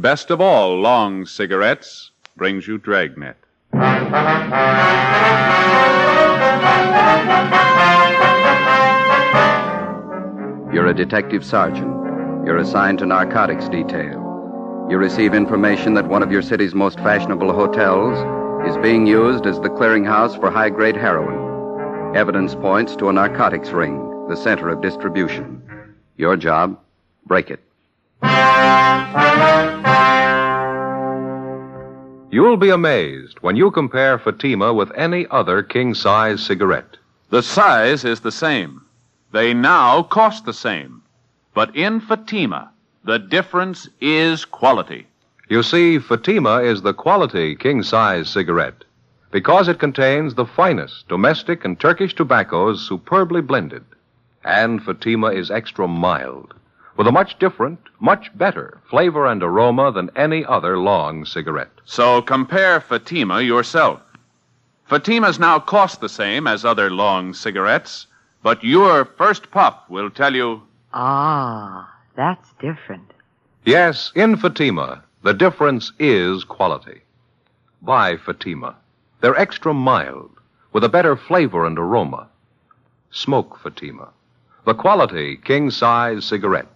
best of all long cigarettes, brings you Dragnet. You're a detective sergeant. You're assigned to narcotics detail. You receive information that one of your city's most fashionable hotels is being used as the clearinghouse for high grade heroin. Evidence points to a narcotics ring, the center of distribution. Your job break it. You'll be amazed when you compare Fatima with any other king size cigarette. The size is the same. They now cost the same. But in Fatima, the difference is quality. You see, Fatima is the quality king size cigarette because it contains the finest domestic and Turkish tobaccos superbly blended. And Fatima is extra mild with a much different, much better flavor and aroma than any other long cigarette. So compare Fatima yourself. Fatimas now cost the same as other long cigarettes, but your first puff will tell you Ah, that's different. Yes, in Fatima, the difference is quality. Buy Fatima. They're extra mild, with a better flavor and aroma. Smoke Fatima. The quality king size cigarette.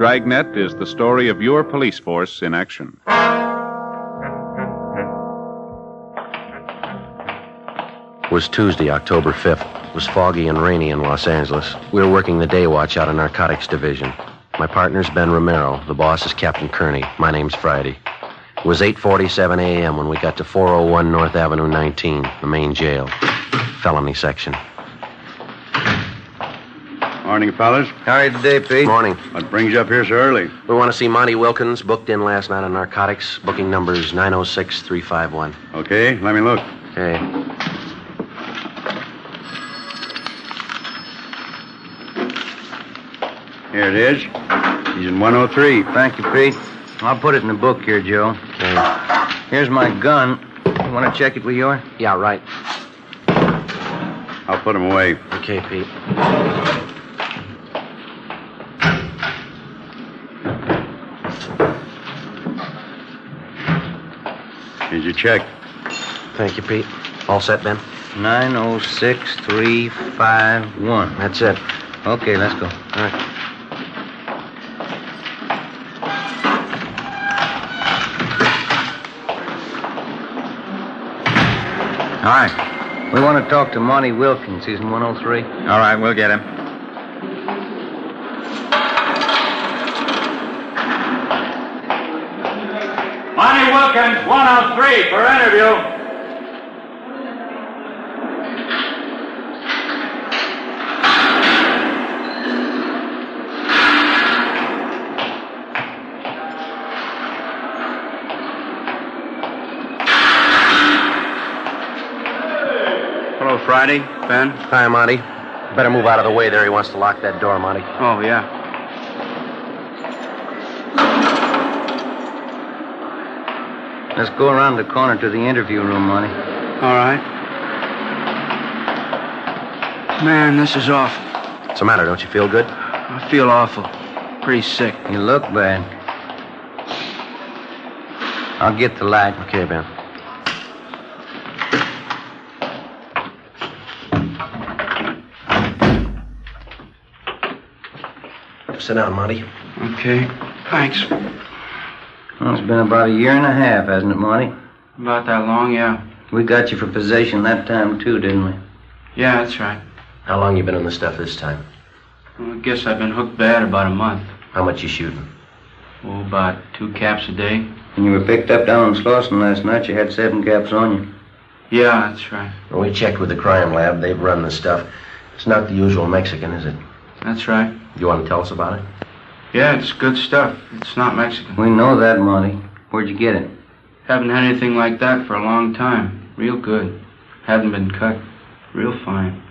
Dragnet is the story of your police force in action. It was Tuesday, October 5th. It was foggy and rainy in Los Angeles. We were working the day watch out of Narcotics Division. My partner's Ben Romero. The boss is Captain Kearney. My name's Friday. It was 8.47 a.m. when we got to 401 North Avenue 19, the main jail. Felony section. Morning, fellas. How are you today, Pete? Morning. What brings you up here so early? We want to see Monty Wilkins, booked in last night on narcotics. Booking number's 906351. Okay, let me look. Okay. Here it is. He's in 103. Thank you, Pete. I'll put it in the book here, Joe. Okay. Here's my gun. You want to check it with yours? Yeah, right. I'll put him away. Okay, Pete. Here's your check. Thank you, Pete. All set, Ben? 906351. That's it. Okay, let's go. All right. All right. We want to talk to Monty Wilkins. He's in 103. All right, we'll get him. Wilkins, 103 for interview. Hello, Friday. Ben? Hi, Monty. Better move out of the way there. He wants to lock that door, Monty. Oh, yeah. Let's go around the corner to the interview room, Monty. All right. Man, this is awful. What's the matter? Don't you feel good? I feel awful. Pretty sick. You look bad. I'll get the light. Okay, Ben. Sit down, Monty. Okay. Thanks. Well, it's been about a year and a half, hasn't it, Marty? About that long, yeah. We got you for possession that time, too, didn't we? Yeah, that's right. How long you been on the stuff this time? Well, I guess I've been hooked bad about a month. How much you shooting? Oh, about two caps a day. When you were picked up down in Slauson last night, you had seven caps on you. Yeah, that's right. Well, we checked with the crime lab. They've run the stuff. It's not the usual Mexican, is it? That's right. You want to tell us about it? Yeah, it's good stuff. It's not Mexican. We know that, Marty. Where'd you get it? Haven't had anything like that for a long time. Real good. Haven't been cut. Real fine.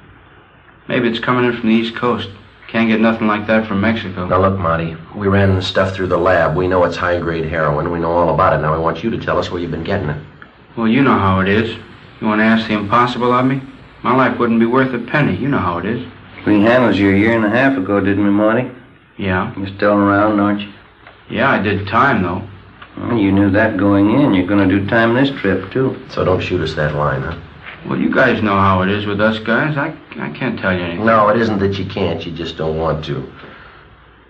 Maybe it's coming in from the East Coast. Can't get nothing like that from Mexico. Now, look, Monty, we ran the stuff through the lab. We know it's high grade heroin. We know all about it. Now, I want you to tell us where you've been getting it. Well, you know how it is. You want to ask the impossible of me? My life wouldn't be worth a penny. You know how it is. We handled you a year and a half ago, didn't we, Marty? Yeah. You're still around, aren't you? Yeah, I did time, though. Well, you knew that going in. You're going to do time this trip, too. So don't shoot us that line, huh? Well, you guys know how it is with us guys. I, I can't tell you anything. No, it isn't that you can't. You just don't want to.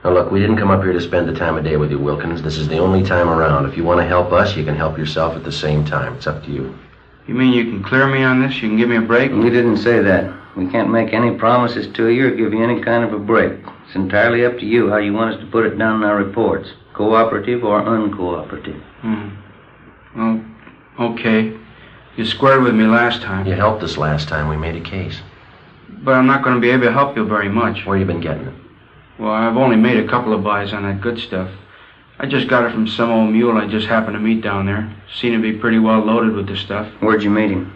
Now, look, we didn't come up here to spend the time of day with you, Wilkins. This is the only time around. If you want to help us, you can help yourself at the same time. It's up to you. You mean you can clear me on this? You can give me a break? We didn't say that. We can't make any promises to you or give you any kind of a break. It's entirely up to you how you want us to put it down in our reports. Cooperative or uncooperative. Hmm. Well, okay. You squared with me last time. You helped us last time. We made a case. But I'm not going to be able to help you very much. Where you been getting it? Well, I've only made a couple of buys on that good stuff. I just got it from some old mule I just happened to meet down there. Seemed to be pretty well loaded with the stuff. Where'd you meet him?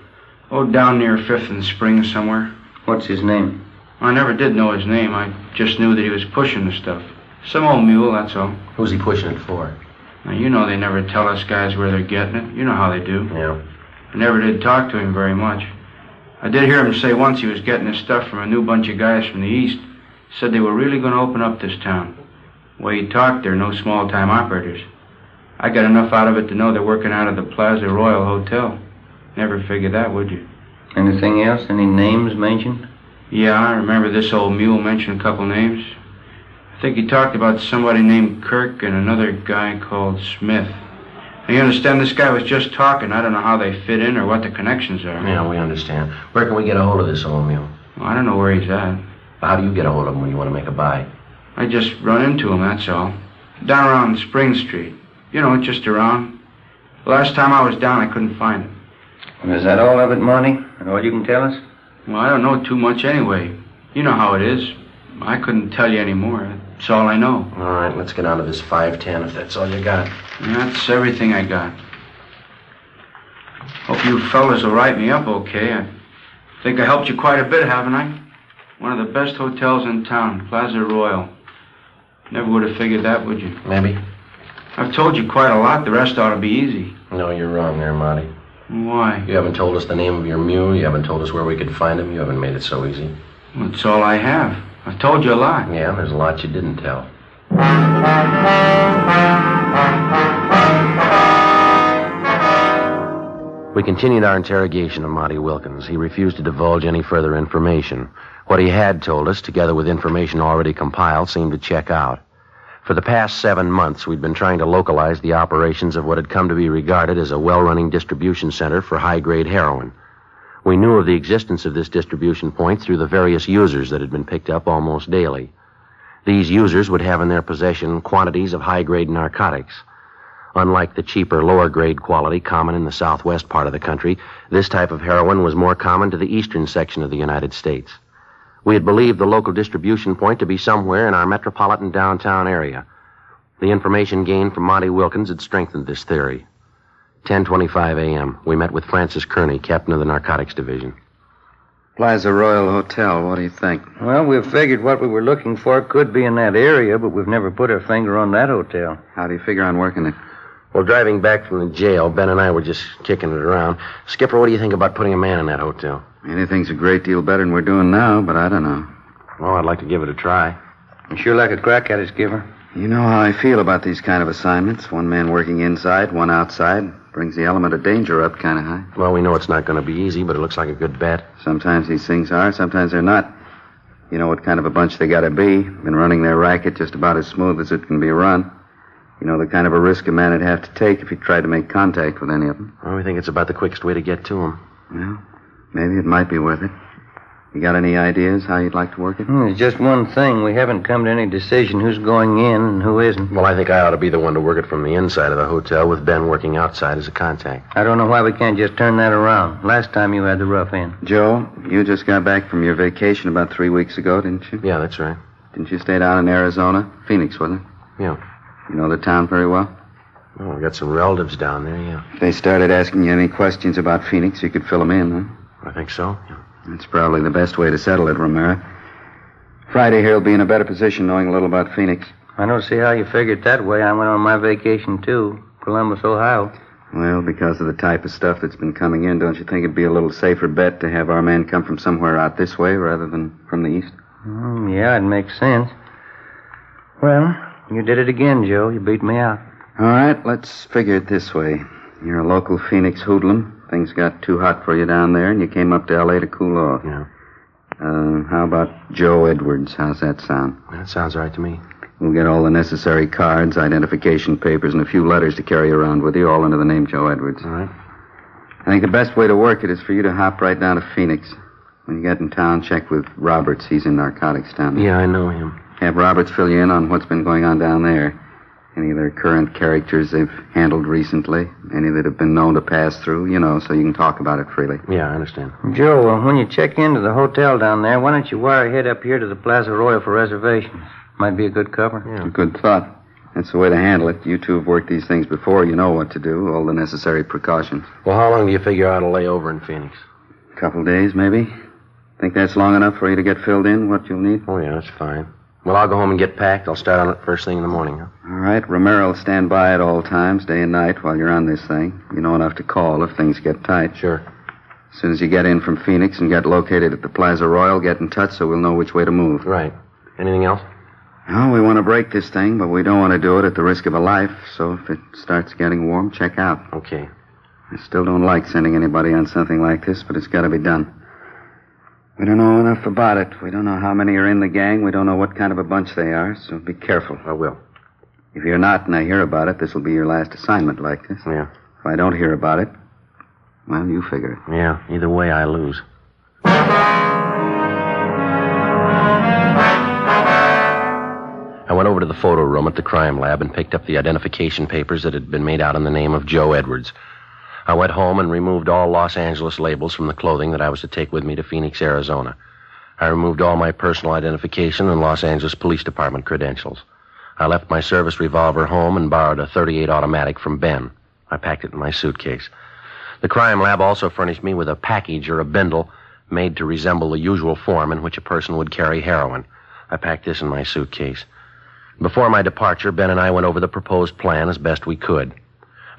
Oh, down near Fifth and Spring somewhere. What's his name? I never did know his name. I just knew that he was pushing the stuff. Some old mule, that's all. Who's he pushing it for? Now, you know they never tell us guys where they're getting it. You know how they do. Yeah. I never did talk to him very much. I did hear him say once he was getting his stuff from a new bunch of guys from the east. Said they were really going to open up this town. The way he talked, they're no small time operators. I got enough out of it to know they're working out of the Plaza Royal Hotel. Never figured that, would you? Anything else? Any names mentioned? Yeah, I remember this old mule mentioned a couple names. I think he talked about somebody named Kirk and another guy called Smith. Now, you understand this guy was just talking. I don't know how they fit in or what the connections are. Yeah, we understand. Where can we get a hold of this old mule? Well, I don't know where he's at. How do you get a hold of him when you want to make a buy? I just run into him, that's all. Down around Spring Street. You know, just around. Last time I was down, I couldn't find him. Well, is that all of it, Monty? All you can tell us? Well, I don't know too much anyway. You know how it is. I couldn't tell you any more. That's all I know. All right, let's get on to this 510 if that's all you got. That's everything I got. Hope you fellas will write me up okay. I think I helped you quite a bit, haven't I? One of the best hotels in town, Plaza Royal. Never would have figured that, would you? Maybe. I've told you quite a lot. The rest ought to be easy. No, you're wrong there, Monty. Why? You haven't told us the name of your mule. You haven't told us where we could find him. You haven't made it so easy. That's all I have. I've told you a lot. Yeah, there's a lot you didn't tell. We continued our interrogation of Monty Wilkins. He refused to divulge any further information. What he had told us, together with information already compiled, seemed to check out. For the past seven months, we'd been trying to localize the operations of what had come to be regarded as a well running distribution center for high grade heroin. We knew of the existence of this distribution point through the various users that had been picked up almost daily. These users would have in their possession quantities of high grade narcotics. Unlike the cheaper, lower grade quality common in the southwest part of the country, this type of heroin was more common to the eastern section of the United States. We had believed the local distribution point to be somewhere in our metropolitan downtown area. The information gained from Monty Wilkins had strengthened this theory. 10:25 a.m. We met with Francis Kearney, captain of the narcotics division. Plaza Royal Hotel. What do you think? Well, we've figured what we were looking for could be in that area, but we've never put our finger on that hotel. How do you figure on working it? Well, driving back from the jail, Ben and I were just kicking it around. Skipper, what do you think about putting a man in that hotel? Anything's a great deal better than we're doing now, but I don't know. Well, I'd like to give it a try. You sure like a crack at it, Skipper. You know how I feel about these kind of assignments. One man working inside, one outside. Brings the element of danger up kind of high. Well, we know it's not going to be easy, but it looks like a good bet. Sometimes these things are, sometimes they're not. You know what kind of a bunch they gotta be. Been running their racket just about as smooth as it can be run. You know the kind of a risk a man would have to take if he tried to make contact with any of them. Well, we think it's about the quickest way to get to him. Well, maybe it might be worth it. You got any ideas how you'd like to work it? Hmm, There's just one thing. We haven't come to any decision who's going in and who isn't. Well, I think I ought to be the one to work it from the inside of the hotel with Ben working outside as a contact. I don't know why we can't just turn that around. Last time you had the rough end. Joe, you just got back from your vacation about three weeks ago, didn't you? Yeah, that's right. Didn't you stay down in Arizona? Phoenix, wasn't it? Yeah. You know the town very well? Oh, we got some relatives down there, yeah. If they started asking you any questions about Phoenix, you could fill them in, huh? I think so. Yeah. That's probably the best way to settle it, Romero. Friday here will be in a better position knowing a little about Phoenix. I don't see how you figured that way. I went on my vacation, too. Columbus, Ohio. Well, because of the type of stuff that's been coming in, don't you think it'd be a little safer bet to have our men come from somewhere out this way rather than from the east? Mm, yeah, it makes sense. Well, you did it again, Joe. You beat me out. All right, let's figure it this way. You're a local Phoenix hoodlum. Things got too hot for you down there, and you came up to L.A. to cool off. Yeah. Uh, how about Joe Edwards? How's that sound? That sounds right to me. We'll get all the necessary cards, identification papers, and a few letters to carry around with you, all under the name Joe Edwards. All right. I think the best way to work it is for you to hop right down to Phoenix. When you get in town, check with Roberts. He's in narcotics down there. Yeah, I know him. Have Roberts fill you in on what's been going on down there. Any of their current characters they've handled recently. Any that have been known to pass through, you know, so you can talk about it freely. Yeah, I understand. Joe, uh, when you check into the hotel down there, why don't you wire ahead up here to the Plaza Royal for reservations? Might be a good cover. Yeah. Good thought. That's the way to handle it. You two have worked these things before. You know what to do, all the necessary precautions. Well, how long do you figure out to lay over in Phoenix? A couple days, maybe. Think that's long enough for you to get filled in, what you'll need? Oh, yeah, that's fine. Well, I'll go home and get packed. I'll start on it first thing in the morning. Huh? All right. Romero will stand by at all times, day and night, while you're on this thing. You know enough to call if things get tight. Sure. As soon as you get in from Phoenix and get located at the Plaza Royal, get in touch so we'll know which way to move. Right. Anything else? No, we want to break this thing, but we don't want to do it at the risk of a life. So if it starts getting warm, check out. Okay. I still don't like sending anybody on something like this, but it's got to be done. We don't know enough about it. We don't know how many are in the gang. We don't know what kind of a bunch they are, so be careful. I will. If you're not and I hear about it, this will be your last assignment like this. Yeah. If I don't hear about it, well, you figure it. Yeah. Either way, I lose. I went over to the photo room at the crime lab and picked up the identification papers that had been made out in the name of Joe Edwards. I went home and removed all Los Angeles labels from the clothing that I was to take with me to Phoenix, Arizona. I removed all my personal identification and Los Angeles Police Department credentials. I left my service revolver home and borrowed a 38 automatic from Ben. I packed it in my suitcase. The crime lab also furnished me with a package or a bindle made to resemble the usual form in which a person would carry heroin. I packed this in my suitcase. Before my departure, Ben and I went over the proposed plan as best we could.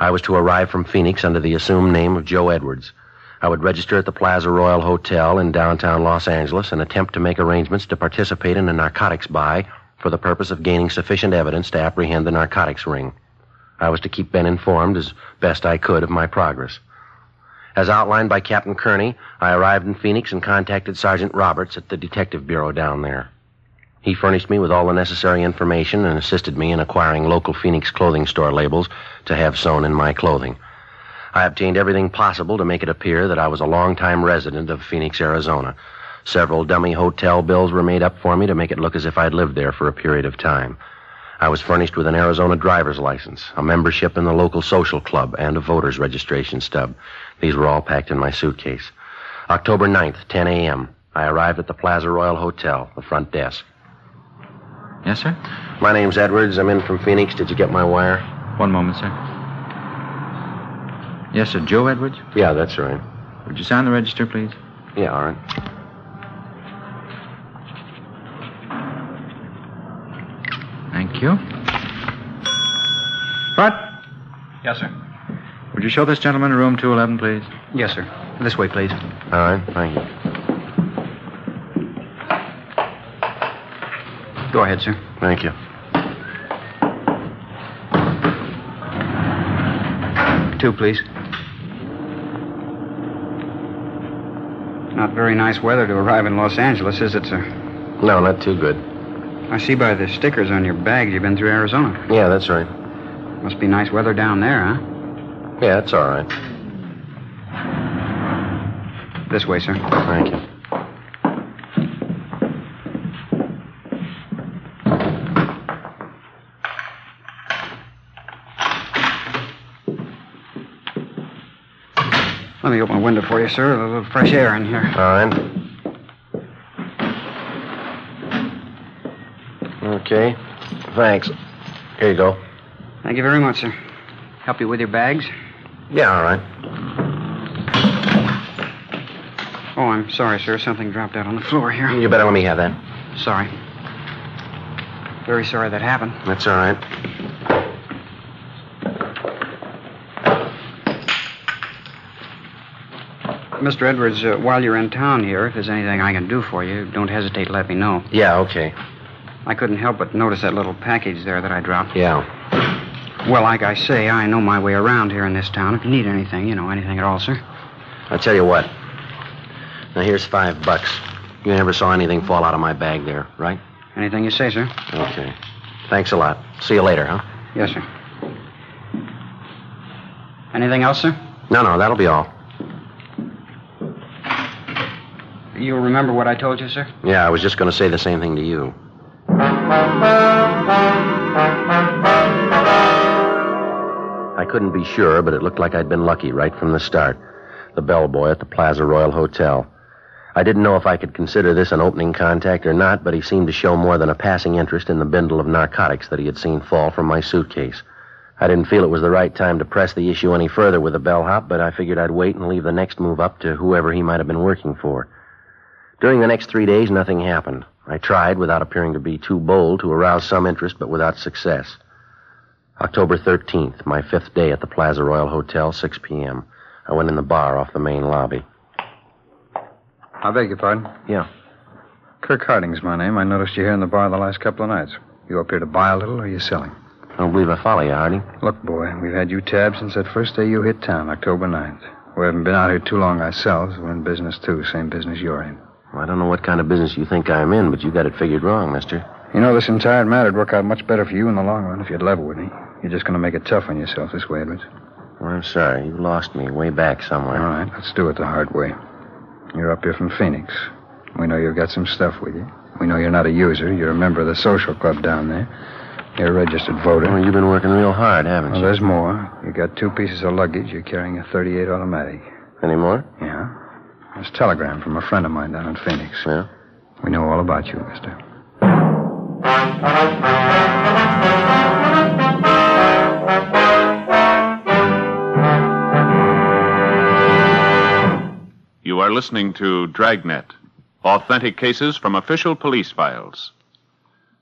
I was to arrive from Phoenix under the assumed name of Joe Edwards. I would register at the Plaza Royal Hotel in downtown Los Angeles and attempt to make arrangements to participate in a narcotics buy for the purpose of gaining sufficient evidence to apprehend the narcotics ring. I was to keep Ben informed as best I could of my progress. As outlined by Captain Kearney, I arrived in Phoenix and contacted Sergeant Roberts at the Detective Bureau down there. He furnished me with all the necessary information and assisted me in acquiring local Phoenix clothing store labels to have sewn in my clothing. I obtained everything possible to make it appear that I was a long-time resident of Phoenix, Arizona. Several dummy hotel bills were made up for me to make it look as if I'd lived there for a period of time. I was furnished with an Arizona driver's license, a membership in the local social club, and a voter's registration stub. These were all packed in my suitcase. October 9th, 10 a.m. I arrived at the Plaza Royal Hotel, the front desk. Yes, sir? My name's Edwards. I'm in from Phoenix. Did you get my wire? One moment, sir. Yes, sir. Joe Edwards? Yeah, that's right. Would you sign the register, please? Yeah, all right. Thank you. Front. Yes, sir. Would you show this gentleman to room 211, please? Yes, sir. This way, please. All right, thank you. Go ahead, sir. Thank you. Two, please. Not very nice weather to arrive in Los Angeles, is it, sir? No, not too good. I see by the stickers on your bags you've been through Arizona. Yeah, that's right. Must be nice weather down there, huh? Yeah, it's all right. This way, sir. Thank you. Window for you, sir. A little fresh air in here. All right. Okay. Thanks. Here you go. Thank you very much, sir. Help you with your bags? Yeah, all right. Oh, I'm sorry, sir. Something dropped out on the floor here. You better let me have that. Sorry. Very sorry that happened. That's all right. Mr. Edwards, uh, while you're in town here, if there's anything I can do for you, don't hesitate to let me know. Yeah, okay. I couldn't help but notice that little package there that I dropped. Yeah. Well, like I say, I know my way around here in this town. If you need anything, you know, anything at all, sir. I'll tell you what. Now, here's five bucks. You never saw anything fall out of my bag there, right? Anything you say, sir. Okay. Thanks a lot. See you later, huh? Yes, sir. Anything else, sir? No, no, that'll be all. You remember what I told you, sir? Yeah, I was just going to say the same thing to you. I couldn't be sure, but it looked like I'd been lucky right from the start. The bellboy at the Plaza Royal Hotel. I didn't know if I could consider this an opening contact or not, but he seemed to show more than a passing interest in the bundle of narcotics that he had seen fall from my suitcase. I didn't feel it was the right time to press the issue any further with the bellhop, but I figured I'd wait and leave the next move up to whoever he might have been working for. During the next three days, nothing happened. I tried, without appearing to be too bold, to arouse some interest, but without success. October 13th, my fifth day at the Plaza Royal Hotel, 6 p.m. I went in the bar off the main lobby. I beg your pardon? Yeah. Kirk Harding's my name. I noticed you here in the bar the last couple of nights. You up here to buy a little, or are you selling? I don't believe I follow you, Harding. Look, boy, we've had you tabbed since that first day you hit town, October 9th. We haven't been out here too long ourselves. We're in business, too. Same business you're in. Well, I don't know what kind of business you think I'm in, but you got it figured wrong, mister. You know, this entire matter'd work out much better for you in the long run if you'd level with me. You're just going to make it tough on yourself this way, Edwards. Well, I'm sorry. You lost me way back somewhere. All right, let's do it the hard way. You're up here from Phoenix. We know you've got some stuff with you. We know you're not a user. You're a member of the social club down there. You're a registered voter. Well, you've been working real hard, haven't Well, you? there's more. You got two pieces of luggage. You're carrying a 38 automatic. Any more? Yeah. There's a telegram from a friend of mine down in Phoenix. Yeah? We know all about you, mister. You are listening to Dragnet, authentic cases from official police files.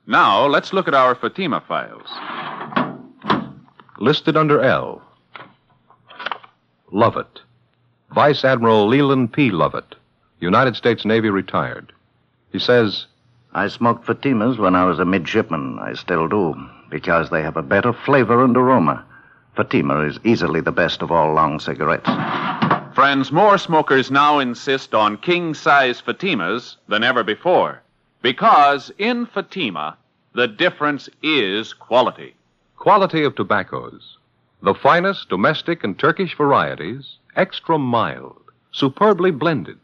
Now, let's look at our Fatima files. Listed under L. Lovette. Vice Admiral Leland P. Lovette, United States Navy retired. He says, I smoked Fatimas when I was a midshipman. I still do, because they have a better flavor and aroma. Fatima is easily the best of all long cigarettes. Friends, more smokers now insist on king size Fatimas than ever before. Because in Fatima, the difference is quality. Quality of tobaccos. The finest domestic and Turkish varieties, extra mild, superbly blended,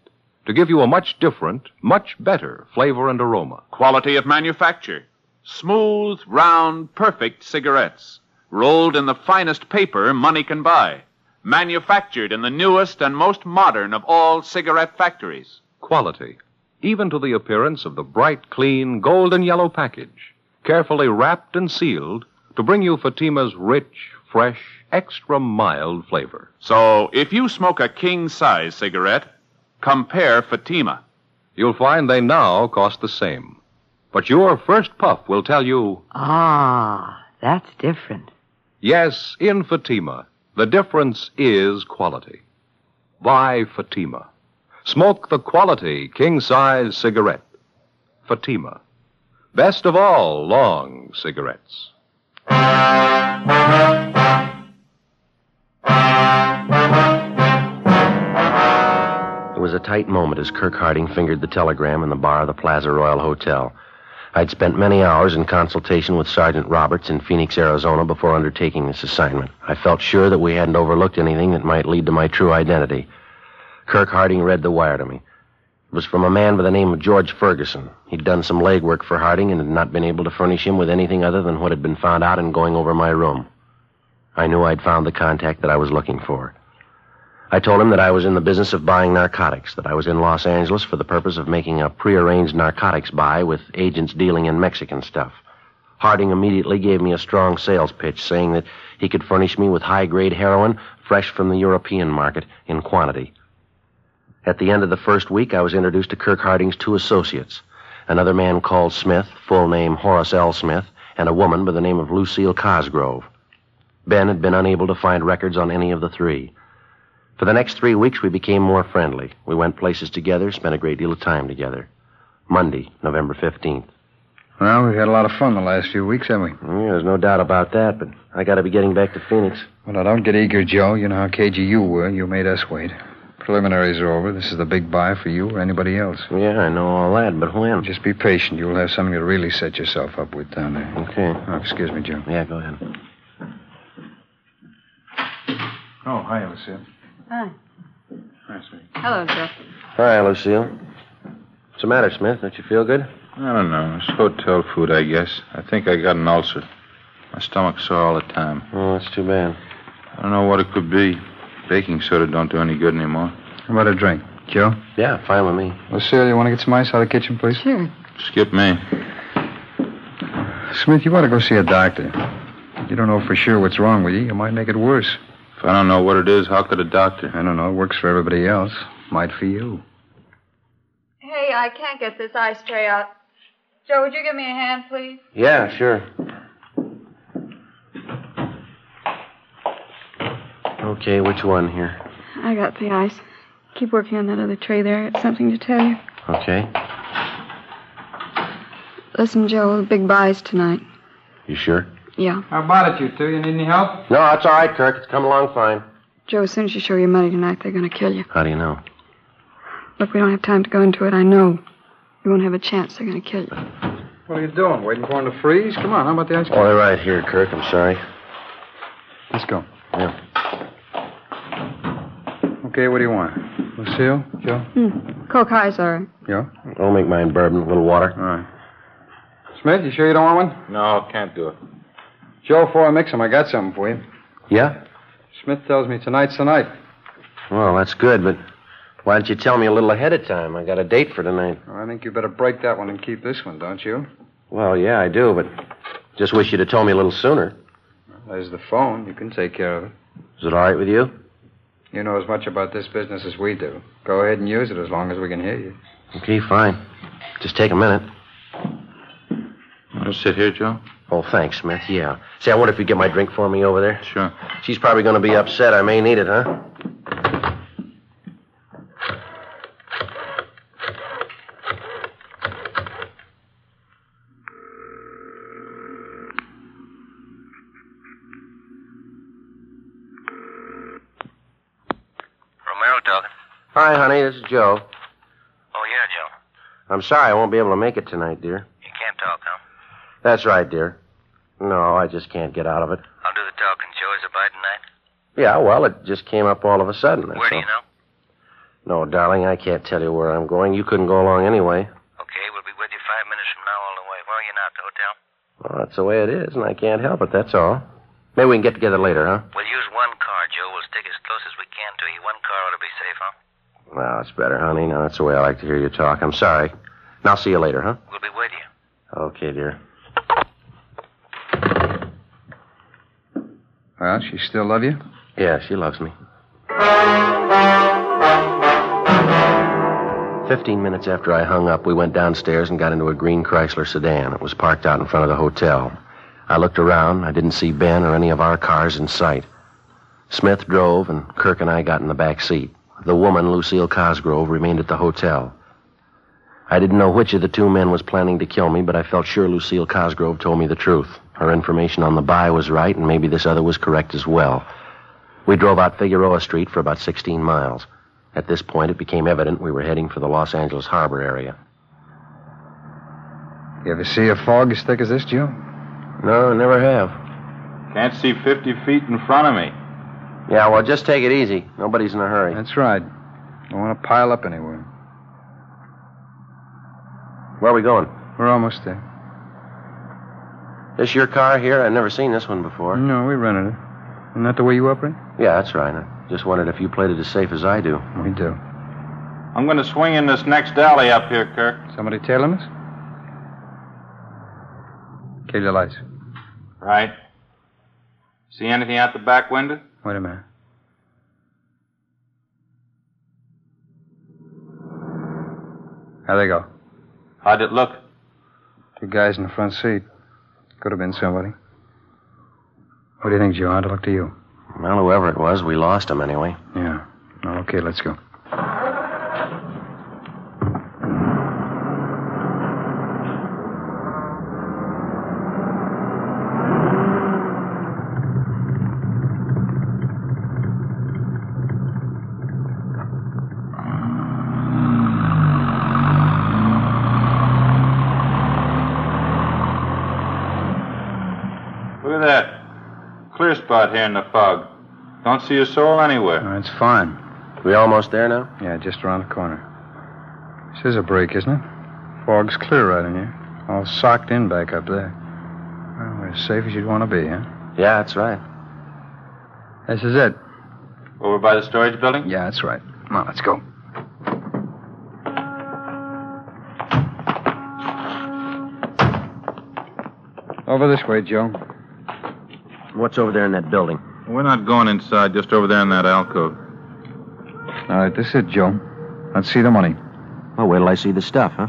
to give you a much different, much better flavor and aroma. Quality of manufacture. Smooth, round, perfect cigarettes. Rolled in the finest paper money can buy. Manufactured in the newest and most modern of all cigarette factories. Quality, even to the appearance of the bright, clean, golden yellow package, carefully wrapped and sealed to bring you Fatima's rich, fresh, extra mild flavor. So, if you smoke a king size cigarette, compare Fatima. You'll find they now cost the same. But your first puff will tell you, Ah, that's different. yes, in Fatima, the difference is quality. Buy Fatima. Smoke the quality king size cigarette. Fatima. Best of all, long cigarettes. It was a tight moment as Kirk Harding fingered the telegram in the bar of the Plaza Royal Hotel. I'd spent many hours in consultation with Sergeant Roberts in Phoenix, Arizona before undertaking this assignment. I felt sure that we hadn't overlooked anything that might lead to my true identity. Kirk Harding read the wire to me. It was from a man by the name of George Ferguson. He'd done some legwork for Harding and had not been able to furnish him with anything other than what had been found out in going over my room. I knew I'd found the contact that I was looking for. I told him that I was in the business of buying narcotics, that I was in Los Angeles for the purpose of making a prearranged narcotics buy with agents dealing in Mexican stuff. Harding immediately gave me a strong sales pitch, saying that he could furnish me with high grade heroin fresh from the European market in quantity. At the end of the first week, I was introduced to Kirk Harding's two associates another man called Smith, full name Horace L. Smith, and a woman by the name of Lucille Cosgrove. Ben had been unable to find records on any of the three. For the next three weeks, we became more friendly. We went places together, spent a great deal of time together. Monday, November 15th. Well, we've had a lot of fun the last few weeks, haven't we? Yeah, there's no doubt about that, but I gotta be getting back to Phoenix. Well, now, don't get eager, Joe. You know how cagey you were. You made us wait. Preliminaries are over. This is the big buy for you or anybody else. Yeah, I know all that, but when? Just be patient. You'll have something to really set yourself up with down there. Okay. Oh, excuse me, Joe. Yeah, go ahead. Oh, hi, Lucille. Hi. Nice meeting. Hello, Joe. Hi, Lucille. What's the matter, Smith? Don't you feel good? I don't know. It's hotel food, I guess. I think I got an ulcer. My stomach's sore all the time. Oh, that's too bad. I don't know what it could be. Baking soda don't do any good anymore. How about a drink? Joe? Yeah, fine with me. Lucille, you want to get some ice out of the kitchen, please? Sure. Skip me. Smith, you ought to go see a doctor. You don't know for sure what's wrong with you. You might make it worse. If I don't know what it is, how could a doctor? I don't know. It works for everybody else. Might for you. Hey, I can't get this ice tray out. Joe, would you give me a hand, please? Yeah, sure. Okay, which one here? I got the ice. Keep working on that other tray there. I have something to tell you. Okay. Listen, Joe, the big buys tonight. You sure? Yeah. How about it, you two? You need any help? No, that's all right, Kirk. It's coming along fine. Joe, as soon as you show your money tonight, they're going to kill you. How do you know? Look, we don't have time to go into it. I know. You won't have a chance. They're going to kill you. What are you doing? Waiting for them to freeze? Come on, how about the ice cream? Oh, they're right here, Kirk. I'm sorry. Let's go. Yeah. Okay, what do you want? Lucille? Joe? Hmm. Coke High, sorry. Yeah? I'll make mine bourbon, with a little water. All right. Smith, you sure you don't want one? No, can't do it. Joe, before I mix them, I got something for you. Yeah? Smith tells me tonight's the night. Well, that's good, but why don't you tell me a little ahead of time? I got a date for tonight. I think you better break that one and keep this one, don't you? Well, yeah, I do, but just wish you'd have told me a little sooner. There's the phone. You can take care of it. Is it all right with you? You know as much about this business as we do. Go ahead and use it as long as we can hear you. Okay, fine. Just take a minute. Want to sit here, Joe? Oh, thanks, Smith. Yeah. Say, I wonder if you'd get my drink for me over there. Sure. She's probably going to be upset. I may need it, huh? Romero talking. Hi, honey. This is Joe. Oh, yeah, Joe. I'm sorry I won't be able to make it tonight, dear. You can't talk, huh? That's right, dear. No, I just can't get out of it. I'll do the talking, Joe. Is it by tonight? Yeah, well, it just came up all of a sudden. that's Where do you know? No, darling, I can't tell you where I'm going. You couldn't go along anyway. Okay, we'll be with you five minutes from now all the way. Where are you now? At the hotel? Well, that's the way it is, and I can't help it, that's all. Maybe we can get together later, huh? We'll use one car, Joe. We'll stick as close as we can to you. One car ought to be safe, huh? Well, it's better, honey. Now, that's the way I like to hear you talk. I'm sorry. I'll see you later, huh? We'll be with you. Okay, dear. Well, she still love you? Yeah, she loves me. Fifteen minutes after I hung up, we went downstairs and got into a green Chrysler sedan. It was parked out in front of the hotel. I looked around. I didn't see Ben or any of our cars in sight. Smith drove, and Kirk and I got in the back seat. The woman, Lucille Cosgrove, remained at the hotel. I didn't know which of the two men was planning to kill me, but I felt sure Lucille Cosgrove told me the truth. Her information on the buy was right, and maybe this other was correct as well. We drove out Figueroa Street for about 16 miles. At this point, it became evident we were heading for the Los Angeles harbor area. You ever see a fog as thick as this, Joe? No, never have. Can't see 50 feet in front of me. Yeah, well, just take it easy. Nobody's in a hurry. That's right. Don't want to pile up anywhere. Where are we going? We're almost there. This your car here? I've never seen this one before. No, we rented it. Isn't that the way you operate? Yeah, that's right. I just wondered if you played it as safe as I do. We do. I'm going to swing in this next alley up here, Kirk. Somebody tailing us? Kill your lights. Right. See anything out the back window? Wait a minute. How'd they go? How'd it look? Two guys in the front seat. Could have been somebody. What do you think, Joe? How'd it look to you? Well, whoever it was, we lost him anyway. Yeah. Okay, let's go. Look at that. Clear spot here in the fog. Don't see a soul anywhere. It's fine. We almost there now? Yeah, just around the corner. This is a break, isn't it? Fog's clear right in here. All socked in back up there. Well, we're as safe as you'd want to be, huh? Yeah, that's right. This is it. Over by the storage building? Yeah, that's right. Come on, let's go. Over this way, Joe. What's over there in that building? We're not going inside, just over there in that alcove. All right, this is it, Joe. Let's see the money. Well, where till I see the stuff, huh?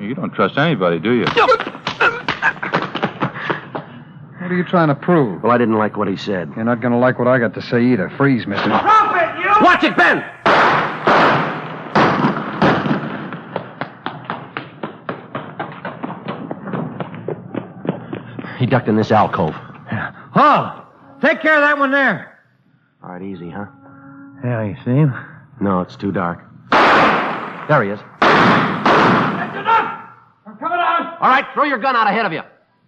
You don't trust anybody, do you? What are you trying to prove? Well, I didn't like what he said. You're not going to like what I got to say either. Freeze, mister. Drop it, you! Watch it, Ben! He ducked in this alcove. Oh, take care of that one there. All right, easy, huh? Yeah, you see him? No, it's too dark. There he is. That's enough! I'm coming out! All right, throw your gun out ahead of you.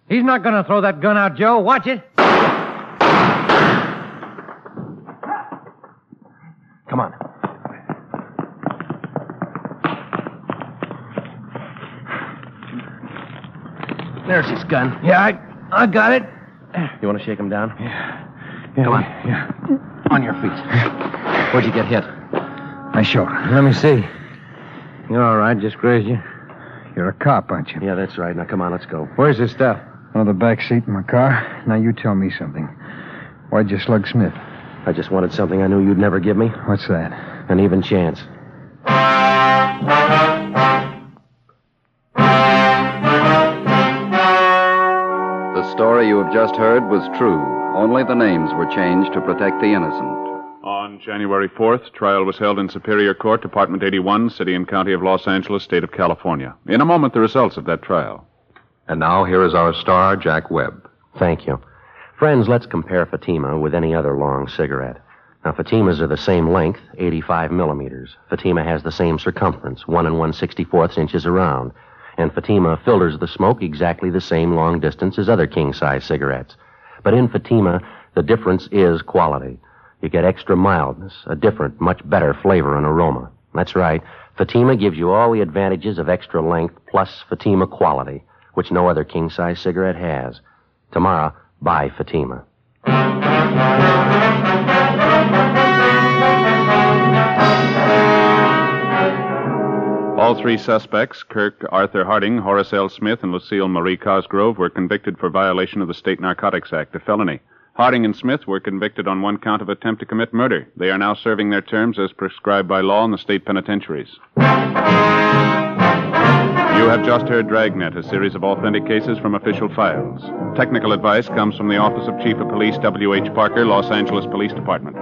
He's not going to throw that gun out, Joe. Watch it. Come on. There's his gun. Yeah, I, I got it. You want to shake him down? Yeah, Come on. Yeah. On your feet. Where'd you get hit? My shoulder. Let me see. You're all right. Just grazed you. You're a cop, aren't you? Yeah, that's right. Now, come on, let's go. Where's the stuff? On the back seat in my car. Now, you tell me something. Why'd you slug Smith? I just wanted something I knew you'd never give me. What's that? An even chance. Just heard was true. Only the names were changed to protect the innocent. On January 4th, trial was held in Superior Court, Department 81, City and County of Los Angeles, State of California. In a moment, the results of that trial. And now here is our star, Jack Webb. Thank you. Friends, let's compare Fatima with any other long cigarette. Now, Fatimas are the same length, 85 millimeters. Fatima has the same circumference, 1 and 1 64th inches around. And Fatima filters the smoke exactly the same long distance as other king size cigarettes. But in Fatima, the difference is quality. You get extra mildness, a different, much better flavor and aroma. That's right. Fatima gives you all the advantages of extra length plus Fatima quality, which no other king size cigarette has. Tomorrow, buy Fatima. All three suspects, Kirk Arthur Harding, Horace L. Smith, and Lucille Marie Cosgrove, were convicted for violation of the State Narcotics Act, a felony. Harding and Smith were convicted on one count of attempt to commit murder. They are now serving their terms as prescribed by law in the state penitentiaries. You have just heard Dragnet, a series of authentic cases from official files. Technical advice comes from the Office of Chief of Police W.H. Parker, Los Angeles Police Department.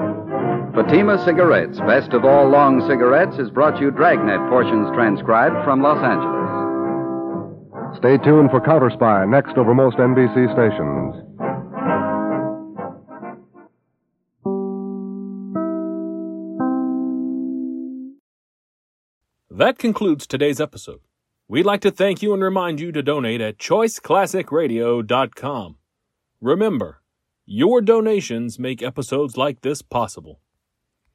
Fatima Cigarettes, best of all long cigarettes, has brought you Dragnet portions transcribed from Los Angeles. Stay tuned for Counter Spy next over most NBC stations. That concludes today's episode. We'd like to thank you and remind you to donate at choiceclassicradio.com. Remember, your donations make episodes like this possible.